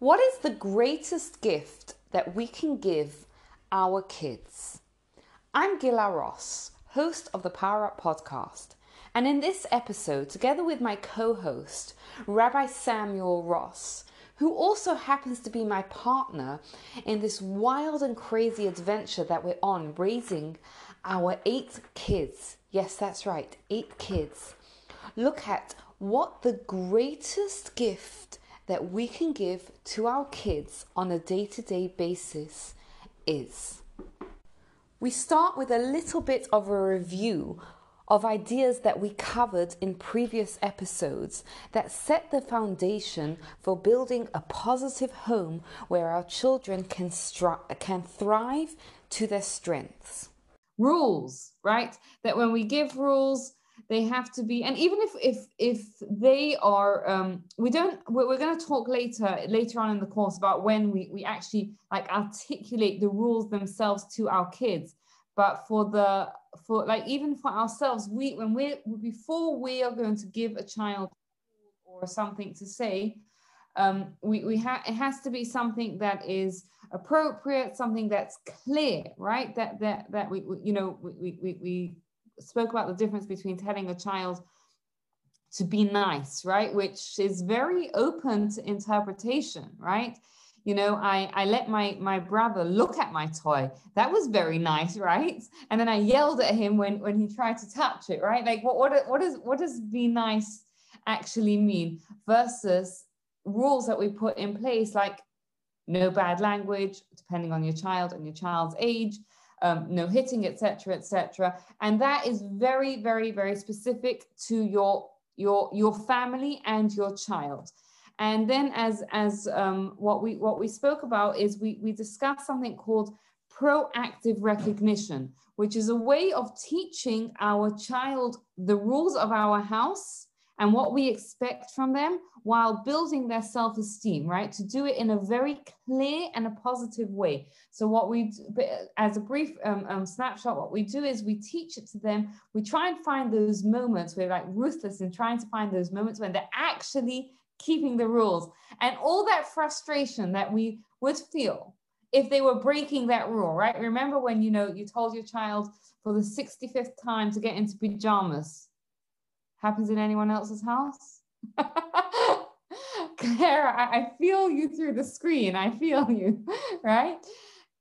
What is the greatest gift that we can give our kids? I'm Gila Ross, host of the Power Up podcast. And in this episode, together with my co host, Rabbi Samuel Ross, who also happens to be my partner in this wild and crazy adventure that we're on, raising our eight kids. Yes, that's right, eight kids. Look at what the greatest gift that we can give to our kids on a day to day basis is. We start with a little bit of a review of ideas that we covered in previous episodes that set the foundation for building a positive home where our children can, stri- can thrive to their strengths. Rules, right? That when we give rules, they have to be and even if if if they are um we don't we're, we're going to talk later later on in the course about when we we actually like articulate the rules themselves to our kids. But for the for like even for ourselves we when we before we are going to give a child or something to say um, we, we have it has to be something that is appropriate something that's clear right? That that that we, we you know we, we we spoke about the difference between telling a child to be nice right? Which is very open to interpretation right? You know i i let my my brother look at my toy. That was very nice right? And then i yelled at him when when he tried to touch it right? Like what what what does what does be nice actually mean versus rules that we put in place like no bad language depending on your child and your child's age um, no hitting etc etc and that is very very very specific to your your your family and your child. And then as, as um, what, we, what we spoke about is we, we discussed something called proactive recognition, which is a way of teaching our child the rules of our house and what we expect from them while building their self-esteem right? To do it in a very clear and a positive way. So what we as a brief um, um, snapshot what we do is we teach it to them. We try and find those moments we're like ruthless in trying to find those moments when they're actually keeping the rules. And all that frustration that we would feel if they were breaking that rule right? Remember when you know you told your child for the 65th time to get into pajamas happens in anyone else's house Claire, I, I feel you through the screen. I feel you, right?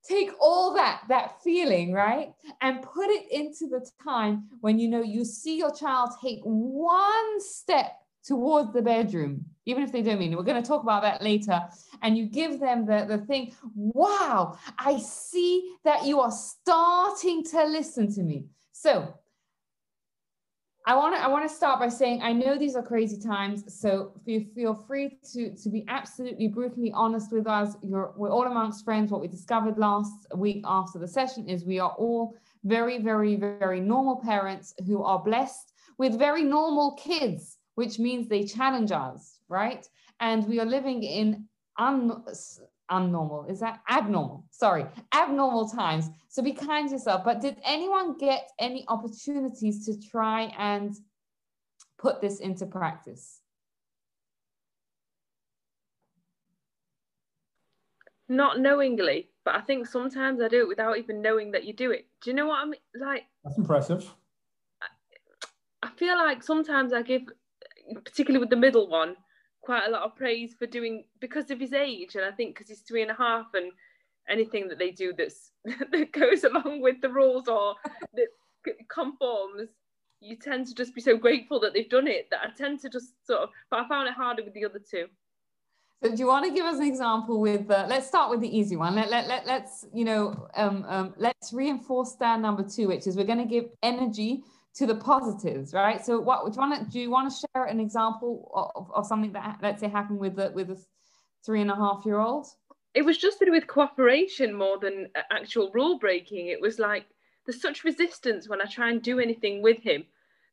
Take all that, that feeling, right? And put it into the time when you know you see your child take one step towards the bedroom, even if they don't mean it. We're going to talk about that later. And you give them the, the thing, wow, I see that you are starting to listen to me. So I want to I want to start by saying I know these are crazy times, so feel, feel free to to be absolutely brutally honest with us. You're we're all amongst friends. What we discovered last week after the session is we are all very very very normal parents who are blessed with very normal kids which means they challenge us, right? And we are living in un- unnormal, is that abnormal? Sorry, abnormal times. So be kind to yourself. But did anyone get any opportunities to try and put this into practice? Not knowingly, but I think sometimes I do it without even knowing that you do it. Do you know what I mean? Like, that's impressive. I feel like sometimes I give particularly with the middle one, quite a lot of praise for doing because of his age, and I think because he's three and a half, and anything that they do that's that goes along with the rules or that conforms, you tend to just be so grateful that they've done it that I tend to just sort of. But I found it harder with the other two. So do you want to give us an example with, uh, let's start with the easy one. Let, let, let, let's, you know, um, um, let's reinforce stand number two, which is we're going to give energy to the positives, right? So, what do you want to do? You want to share an example of, of something that let's say happened with the with a three and a half year old? It was just to do with cooperation more than uh, actual rule breaking. It was like there's such resistance when I try and do anything with him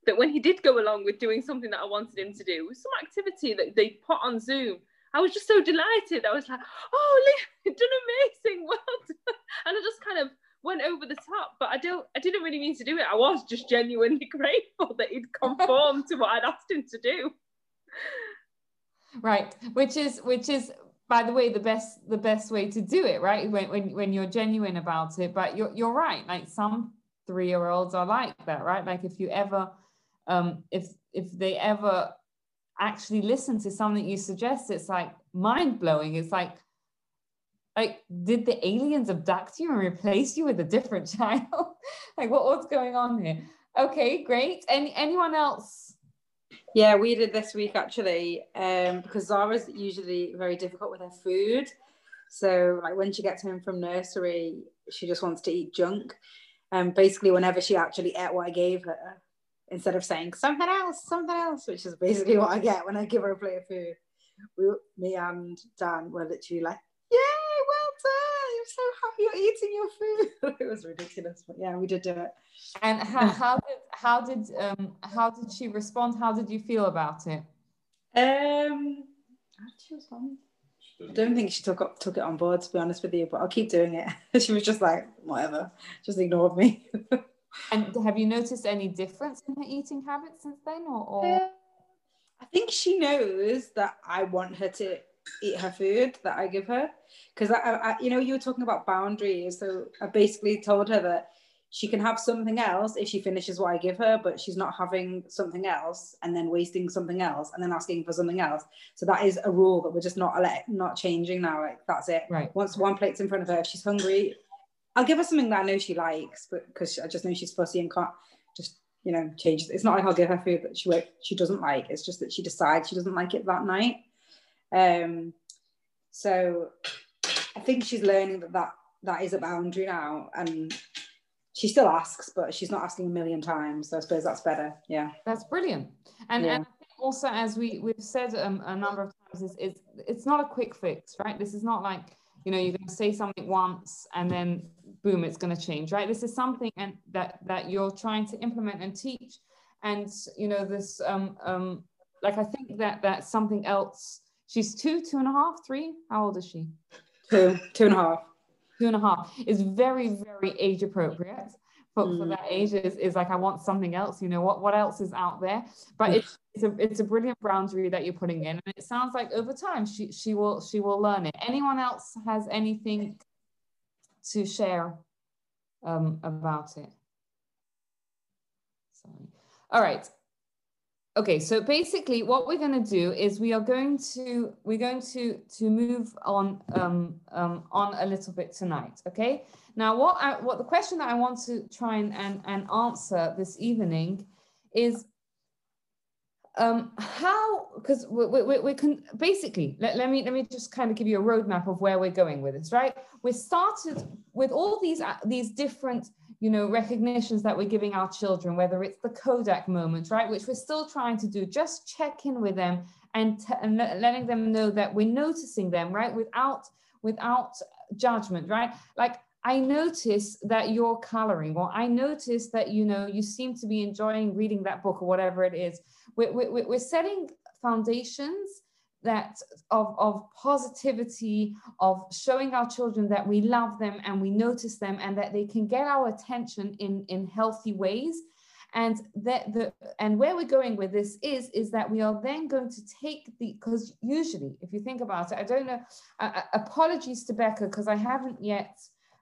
that when he did go along with doing something that I wanted him to do, some activity that they put on Zoom, I was just so delighted. I was like, "Oh, you've done amazing, well done!" And I just kind of went over the top, but I don't I didn't really mean to do it. I was just genuinely grateful that he'd conformed to what I'd asked him to do. Right. Which is which is by the way, the best the best way to do it, right? When when, when you're genuine about it. But you're you're right. Like some three year olds are like that, right? Like if you ever um if if they ever actually listen to something you suggest, it's like mind blowing. It's like like did the aliens abduct you and replace you with a different child? Like what, what's going on here? Okay great. Any anyone else? Yeah we did this week actually um because zara's usually very difficult with her food. So like when she gets home from nursery she just wants to eat junk. And um, basically whenever she actually ate what i gave her instead of saying something else something else which is basically what i get when i give her a plate of food. We, me and dan were literally like so happy you're eating your food. it was ridiculous, but yeah, we did do it. And how, how did how did um how did she respond? How did you feel about it? Um, how did she? I don't think she took up, took it on board to be honest with you, but I'll keep doing it. she was just like, whatever, just ignored me. and have you noticed any difference in her eating habits since then, or? or... Uh, I think she knows that I want her to eat her food that I give her. Because I, I, you know, you were talking about boundaries. So I basically told her that she can have something else if she finishes what I give her, but she's not having something else and then wasting something else and then asking for something else. So that is a rule that we're just not not changing now. Like that's it. Right. Once one plate's in front of her, if she's hungry, I'll give her something that I know she likes, but because I just know she's fussy and can't just you know change. It's not like I'll give her food that she she doesn't like. It's just that she decides she doesn't like it that night. Um, so I think she's learning that, that that is a boundary now, and she still asks, but she's not asking a million times. So I suppose that's better. Yeah, that's brilliant. And, yeah. and also, as we we've said um, a number of times, is it's it's not a quick fix, right? This is not like you know you're going to say something once and then boom, it's going to change, right? This is something and that that you're trying to implement and teach, and you know this um um like I think that that's something else She's two, two and a half, three. How old is she? Two, two and a half. Two and a half is very, very age appropriate. For, mm. for that age is, is like I want something else. You know what? What else is out there? But it's it's a it's a brilliant boundary that you're putting in, and it sounds like over time she she will she will learn it. Anyone else has anything to share um, about it? Sorry. All right okay so basically what we're going to do is we are going to we're going to to move on um, um, on a little bit tonight okay? Now what I, what the question that i want to try and and, and answer this evening is um how because we, we, we can basically let, let me let me just kind of give you a roadmap of where we're going with this right? We started with all these uh, these different you know, recognitions that we're giving our children, whether it's the Kodak moment, right, which we're still trying to do, just check in with them and, and letting them know that we're noticing them, right, without without judgment, right? Like I notice that you're coloring, or I notice that you know you seem to be enjoying reading that book or whatever it is. We're, we're, we're setting foundations that of, of positivity, of showing our children that we love them and we notice them and that they can get our attention in, in healthy ways. And that the and where we're going with this is is that we are then going to take the because usually if you think about it, I don't know. Uh, apologies to Becca because I haven't yet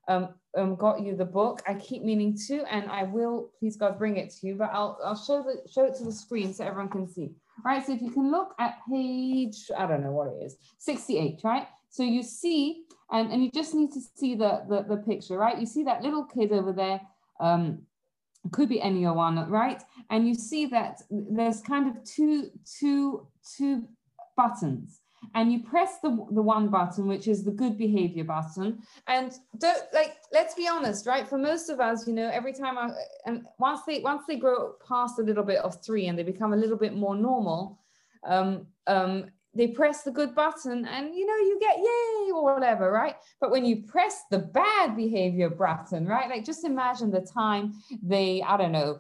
um, um, got you the book. I keep meaning to, and I will please God bring it to you. But I'll I'll show the show it to the screen so everyone can see right? So if you can look at page, I don't know what it is, 68, right? So you see, and, and you just need to see the, the, the picture, right? You see that little kid over there, um, could be anyone, right? And you see that there's kind of two, two, two buttons and you press the, the one button, which is the good behavior button. And don't like, let's be honest, right? For most of us, you know, every time I, and once they, once they grow past a little bit of three and they become a little bit more normal, um, um, they press the good button and you know you get yay or whatever right but when you press the bad behavior button right like just imagine the time they i don't know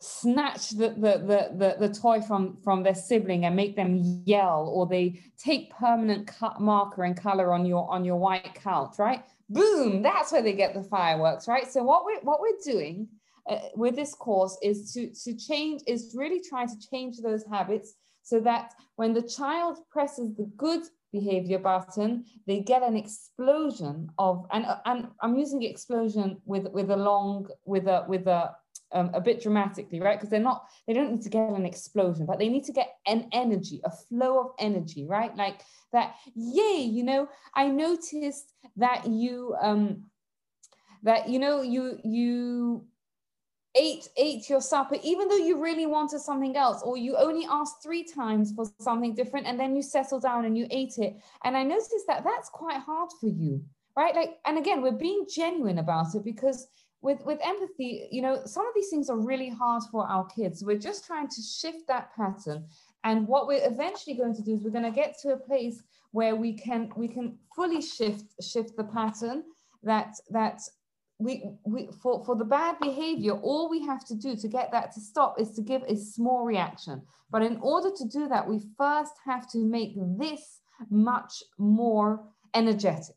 snatch the, the, the, the, toy from, from their sibling and make them yell, or they take permanent cut marker and color on your, on your white couch, right? Boom, that's where they get the fireworks, right? So what we're, what we're doing uh, with this course is to, to change, is really trying to change those habits so that when the child presses the good behavior button, they get an explosion of, and, and I'm using explosion with, with a long, with a, with a, um, a bit dramatically, right? Because they're not, they don't need to get an explosion, but they need to get an energy, a flow of energy, right? Like that, yay, you know, I noticed that you, um, that, you know, you, you, ate ate your supper even though you really wanted something else or you only asked three times for something different and then you settled down and you ate it and i noticed that that's quite hard for you right like and again we're being genuine about it because with with empathy you know some of these things are really hard for our kids we're just trying to shift that pattern and what we're eventually going to do is we're going to get to a place where we can we can fully shift shift the pattern that that we, we for, for the bad behavior, all we have to do to get that to stop is to give a small reaction. But in order to do that, we first have to make this much more energetic.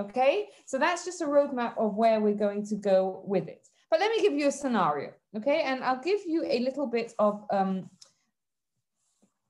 Okay, so that's just a roadmap of where we're going to go with it. But let me give you a scenario, okay? And I'll give you a little bit of um,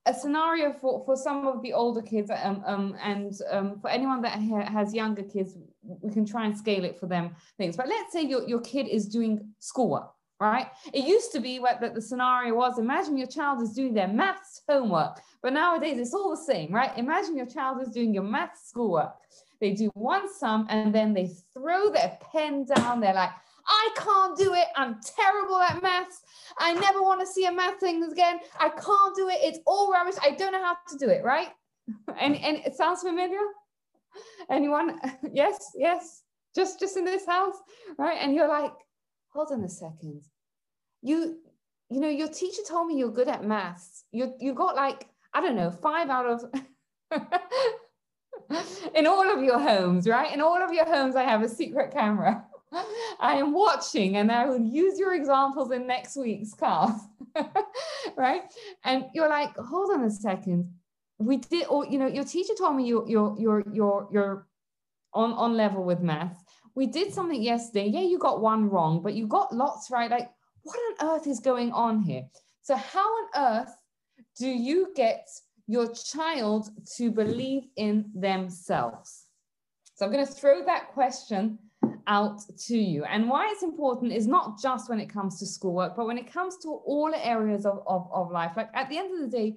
a scenario for, for some of the older kids um, um, and um, for anyone that ha has younger kids, we can try and scale it for them things. But let's say your, your kid is doing schoolwork, right? It used to be what that the scenario was, imagine your child is doing their maths homework, but nowadays it's all the same, right? Imagine your child is doing your maths schoolwork. They do one sum and then they throw their pen down. They're like, I can't do it. I'm terrible at maths. I never want to see a math thing again. I can't do it. It's all rubbish. I don't know how to do it, right? And, and it sounds familiar? Anyone? yes, yes. Just just in this house, right? And you're like, hold on a second. You, you know, your teacher told me you're good at maths. You you got like, I don't know, five out of in all of your homes, right? In all of your homes, I have a secret camera. I am watching and I will use your examples in next week's class. right? And you're like, hold on a second. We did, or you know, your teacher told me you're you're you're you're you're on, on level with math. We did something yesterday. Yeah, you got one wrong, but you got lots right. Like, what on earth is going on here? So, how on earth do you get your child to believe in themselves? So, I'm going to throw that question out to you. And why it's important is not just when it comes to schoolwork, but when it comes to all areas of, of, of life. Like at the end of the day,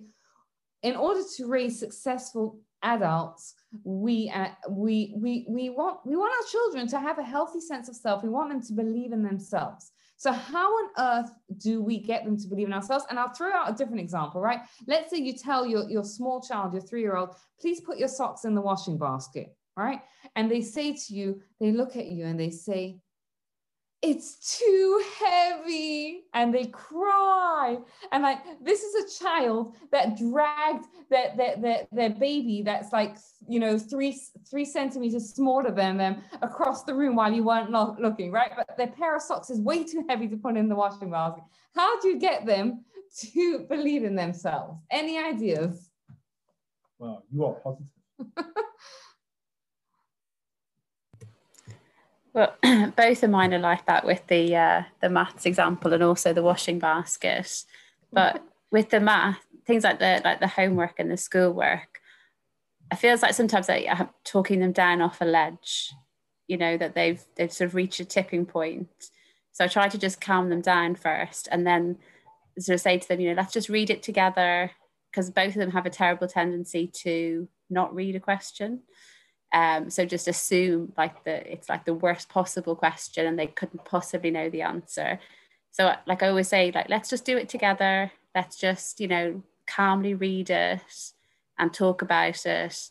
in order to raise successful adults, we uh, we we we want we want our children to have a healthy sense of self. We want them to believe in themselves. So how on earth do we get them to believe in ourselves? And I'll throw out a different example, right? Let's say you tell your, your small child, your three-year-old, please put your socks in the washing basket right? And they say to you, they look at you and they say, it's too heavy and they cry. And like this is a child that dragged their, their, their, their baby that's like you know three three centimeters smaller than them across the room while you weren't lo- looking right? But their pair of socks is way too heavy to put in the washing basket how do you get them to believe in themselves? Any ideas? Well you are positive Well, both of mine are like that with the uh, the maths example and also the washing basket. But with the math, things like the like the homework and the schoolwork, I feels like sometimes I, am talking them down off a ledge. You know that they've they've sort of reached a tipping point. So I try to just calm them down first, and then sort of say to them, you know, let's just read it together because both of them have a terrible tendency to not read a question. Um, so just assume like the it's like the worst possible question and they couldn't possibly know the answer. So like I always say, like let's just do it together. Let's just, you know, calmly read it and talk about it.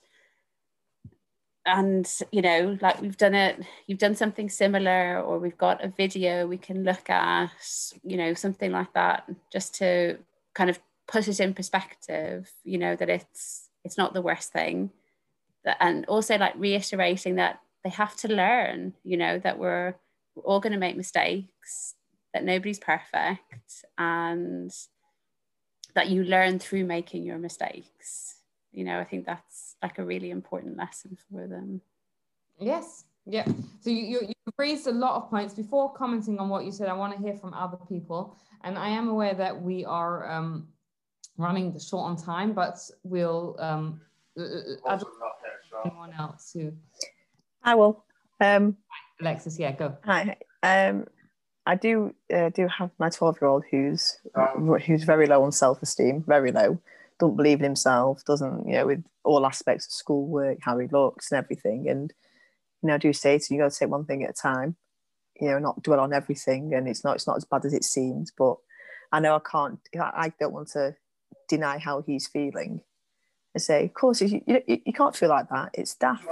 And you know, like we've done it, you've done something similar, or we've got a video we can look at, you know, something like that, just to kind of put it in perspective, you know, that it's it's not the worst thing and also like reiterating that they have to learn you know that we're, we're all going to make mistakes that nobody's perfect and that you learn through making your mistakes. You know i think that's like a really important lesson for them. Yes. Yeah. So you, you, you raised a lot of points. Before commenting on what you said i want to hear from other people. And i am aware that we are um, running short on time but we'll um, uh, uh, anyone else who I will. Um, Alexis, yeah, go. Hi. Um, I do uh, do have my twelve year old who's who's very low on self esteem, very low. Don't believe in himself. Doesn't you know with all aspects of schoolwork, how he looks and everything. And you know, I do say to you, you got to take one thing at a time. You know, not dwell on everything. And it's not it's not as bad as it seems. But I know I can't. I don't want to deny how he's feeling. I say, of course, you, you, you can't feel like that. It's daft.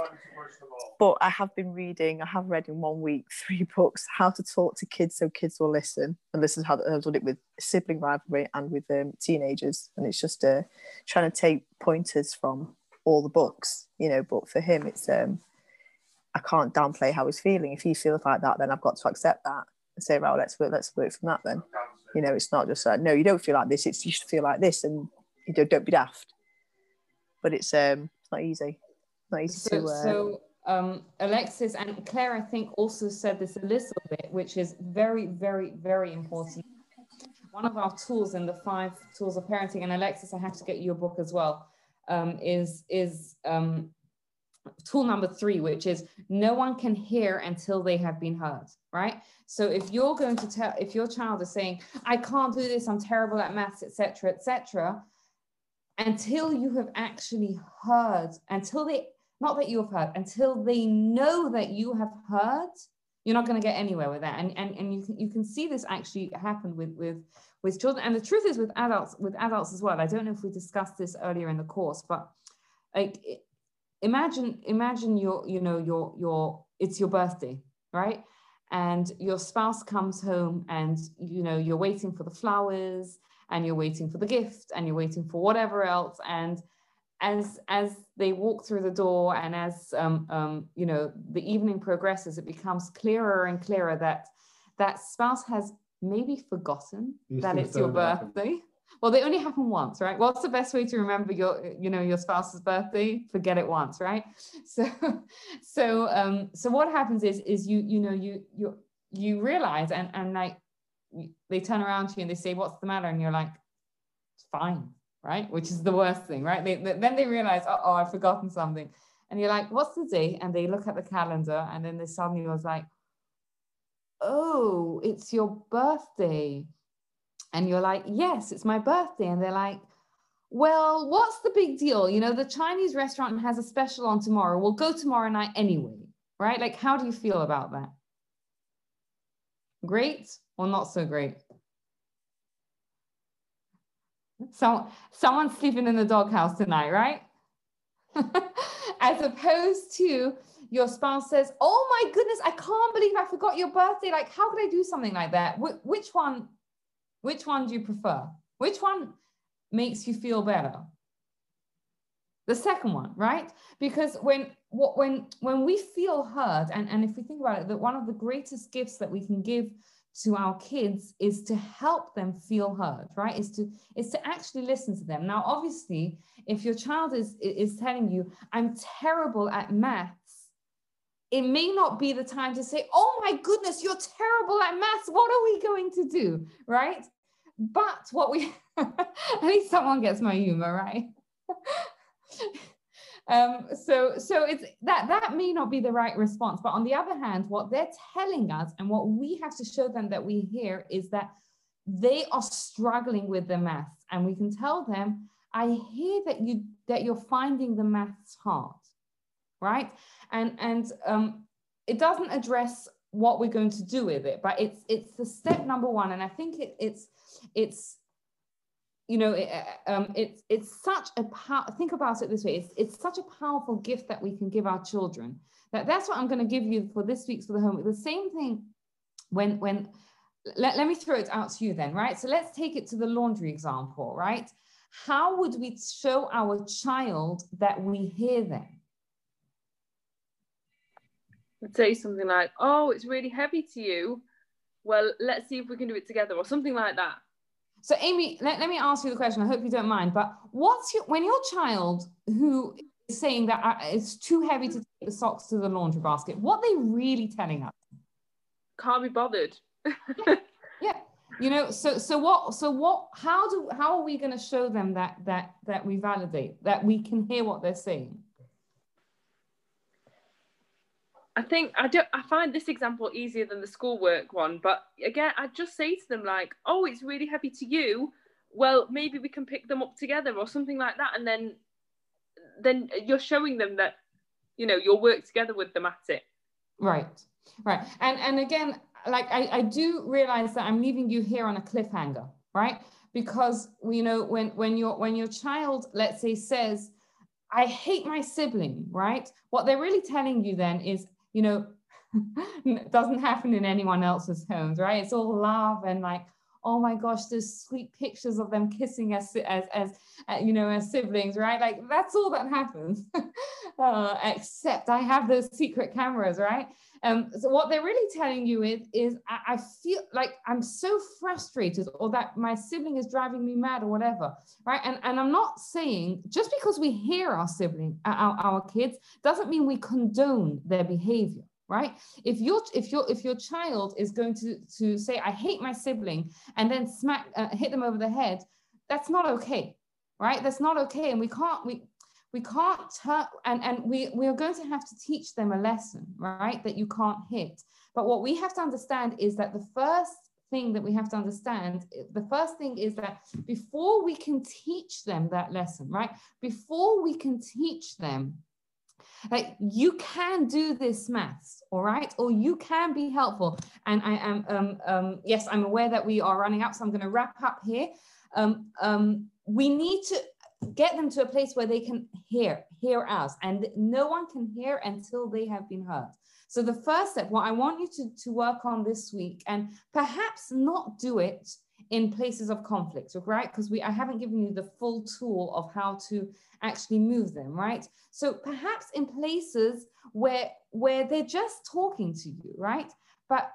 But I have been reading, I have read in one week three books, How to Talk to Kids So Kids Will Listen. And this is how I've done it with sibling rivalry and with um, teenagers. And it's just uh, trying to take pointers from all the books, you know. But for him, it's, um, I can't downplay how he's feeling. If he feels like that, then I've got to accept that and say, well, let's work, let's work from that then. You know, it's not just like, no, you don't feel like this, it's you should feel like this. And, you know, don't be daft. But it's, um, it's not easy. Not easy So, to. Uh, so um, Alexis and Claire, I think, also said this a little bit, which is very, very, very important. One of our tools in the five tools of parenting, and Alexis, I have to get you a book as well, um, is is um, tool number three, which is no one can hear until they have been heard. Right. So if you're going to tell, if your child is saying, "I can't do this, I'm terrible at maths, etc., etc., until you have actually heard, until they not that you have heard, until they know that you have heard, you're not going to get anywhere with that. And, and, and you, can, you can see this actually happen with, with, with children. And the truth is with adults, with adults as well. I don't know if we discussed this earlier in the course, but like imagine, imagine your, you know, your, your, it's your birthday, right? And your spouse comes home and, you know, you're waiting for the flowers and you're waiting for the gift and you're waiting for whatever else. And as as they walk through the door and as um, um, you know the evening progresses it becomes clearer and clearer that that spouse has maybe forgotten These that it's your happen. birthday well they only happen once right what's the best way to remember your you know your spouse's birthday forget it once right so so um so what happens is is you you know you you you realize and and like they turn around to you and they say what's the matter and you're like it's fine right? Which is the worst thing, right? They, then they realize, oh, oh, I've forgotten something. And you're like, what's the date? And they look at the calendar and then they suddenly was like, oh, it's your birthday. And you're like, yes, it's my birthday. And they're like, well, what's the big deal? You know, the Chinese restaurant has a special on tomorrow. We'll go tomorrow night anyway, right? Like, how do you feel about that? Great or not so great? So someone's sleeping in the doghouse tonight, right? As opposed to your spouse says, "Oh my goodness, I can't believe I forgot your birthday. Like, how could I do something like that?" Wh- which one? Which one do you prefer? Which one makes you feel better? The second one, right? Because when what when when we feel heard, and, and if we think about it, that one of the greatest gifts that we can give to our kids is to help them feel heard right? Is to is to actually listen to them. Now obviously if your child is is telling you i'm terrible at maths it may not be the time to say oh my goodness you're terrible at maths. What are we going to do? Right? But what we at least someone gets my humor right um, so so it's that that may not be the right response but on the other hand what they're telling us and what we have to show them that we hear is that they are struggling with the maths. And we can tell them i hear that you that you're finding the maths hard right? And and um, it doesn't address what we're going to do with it but it's it's the step number one. And i think it, it's it's you know, it, um, it's it's such a power. think about it this way. It's it's such a powerful gift that we can give our children. That that's what I'm going to give you for this week's for the homework. The same thing when when let, let me throw it out to you then, right? So let's take it to the laundry example, right? How would we show our child that we hear them? I'd say something like, "Oh, it's really heavy to you. Well, let's see if we can do it together," or something like that. So, Amy, let, let me ask you the question. I hope you don't mind. But what's your when your child who is saying that uh, it's too heavy to take the socks to the laundry basket, what are they really telling us? Can't be bothered. Yeah, you know. So, so what? So what? How do? How are we going to show them that that that we validate that we can hear what they're saying? I think I don't. I find this example easier than the schoolwork one, but again, I just say to them like, "Oh, it's really heavy to you. Well, maybe we can pick them up together or something like that," and then, then you're showing them that, you know, you'll work together with them at it. Right, right, and and again, like I, I do realize that I'm leaving you here on a cliffhanger, right? Because you know when when your when your child, let's say, says, "I hate my sibling," right? What they're really telling you then is, you know, doesn't happen in anyone else's homes, right? It's all love and like, oh my gosh, there's sweet pictures of them kissing as as as uh, you know as siblings, right? Like that's all that happens. uh, except I have those secret cameras, right? Um, so what they're really telling you is, is I, I, feel like I'm so frustrated or that my sibling is driving me mad or whatever, right? And, and I'm not saying just because we hear our sibling, our, our kids, doesn't mean we condone their behavior right? If your if your if your child is going to to say i hate my sibling and then smack uh, hit them over the head that's not okay right? That's not okay and we can't we we can't turn and and we we are going to have to teach them a lesson right that you can't hit. But what we have to understand is that the first thing that we have to understand the first thing is that before we can teach them that lesson right? Before we can teach them like you can do this maths all right? Or you can be helpful. And i am um, um yes i'm aware that we are running out, so i'm going to wrap up here. Um um we need to get them to a place where they can hear hear us. And no one can hear until they have been heard. So the first step what i want you to, to work on this week and perhaps not do it in places of conflict right? Because we i haven't given you the full tool of how to actually move them right? So perhaps in places where where they're just talking to you right? But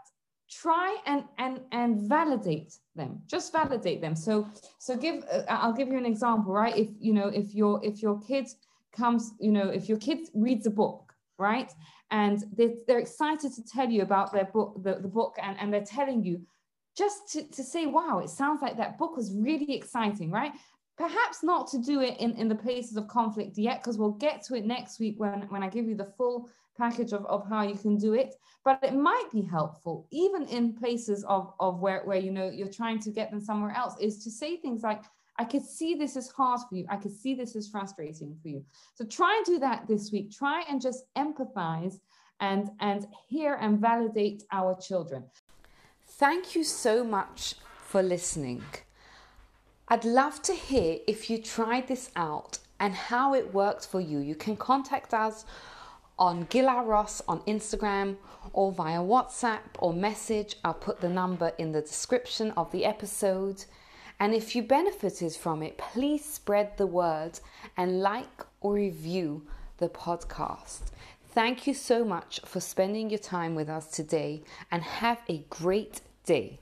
try and and and validate them just validate them. So so give uh, i'll give you an example right? If you know if your if your kid comes you know if your kid reads a book right? And they're, they're excited to tell you about their book the, the book and, and they're telling you just to, to say wow it sounds like that book was really exciting right? Perhaps not to do it in, in the places of conflict yet because we'll get to it next week when, when i give you the full package of, of how you can do it but it might be helpful even in places of, of where, where you know you're trying to get them somewhere else is to say things like i could see this is hard for you. I could see this is frustrating for you. So try and do that this week. Try and just empathize and and hear and validate our children thank you so much for listening i'd love to hear if you tried this out and how it worked for you you can contact us on Gila Ross on Instagram or via WhatsApp or message. I'll put the number in the description of the episode. And if you benefited from it, please spread the word and like or review the podcast. Thank you so much for spending your time with us today and have a great day.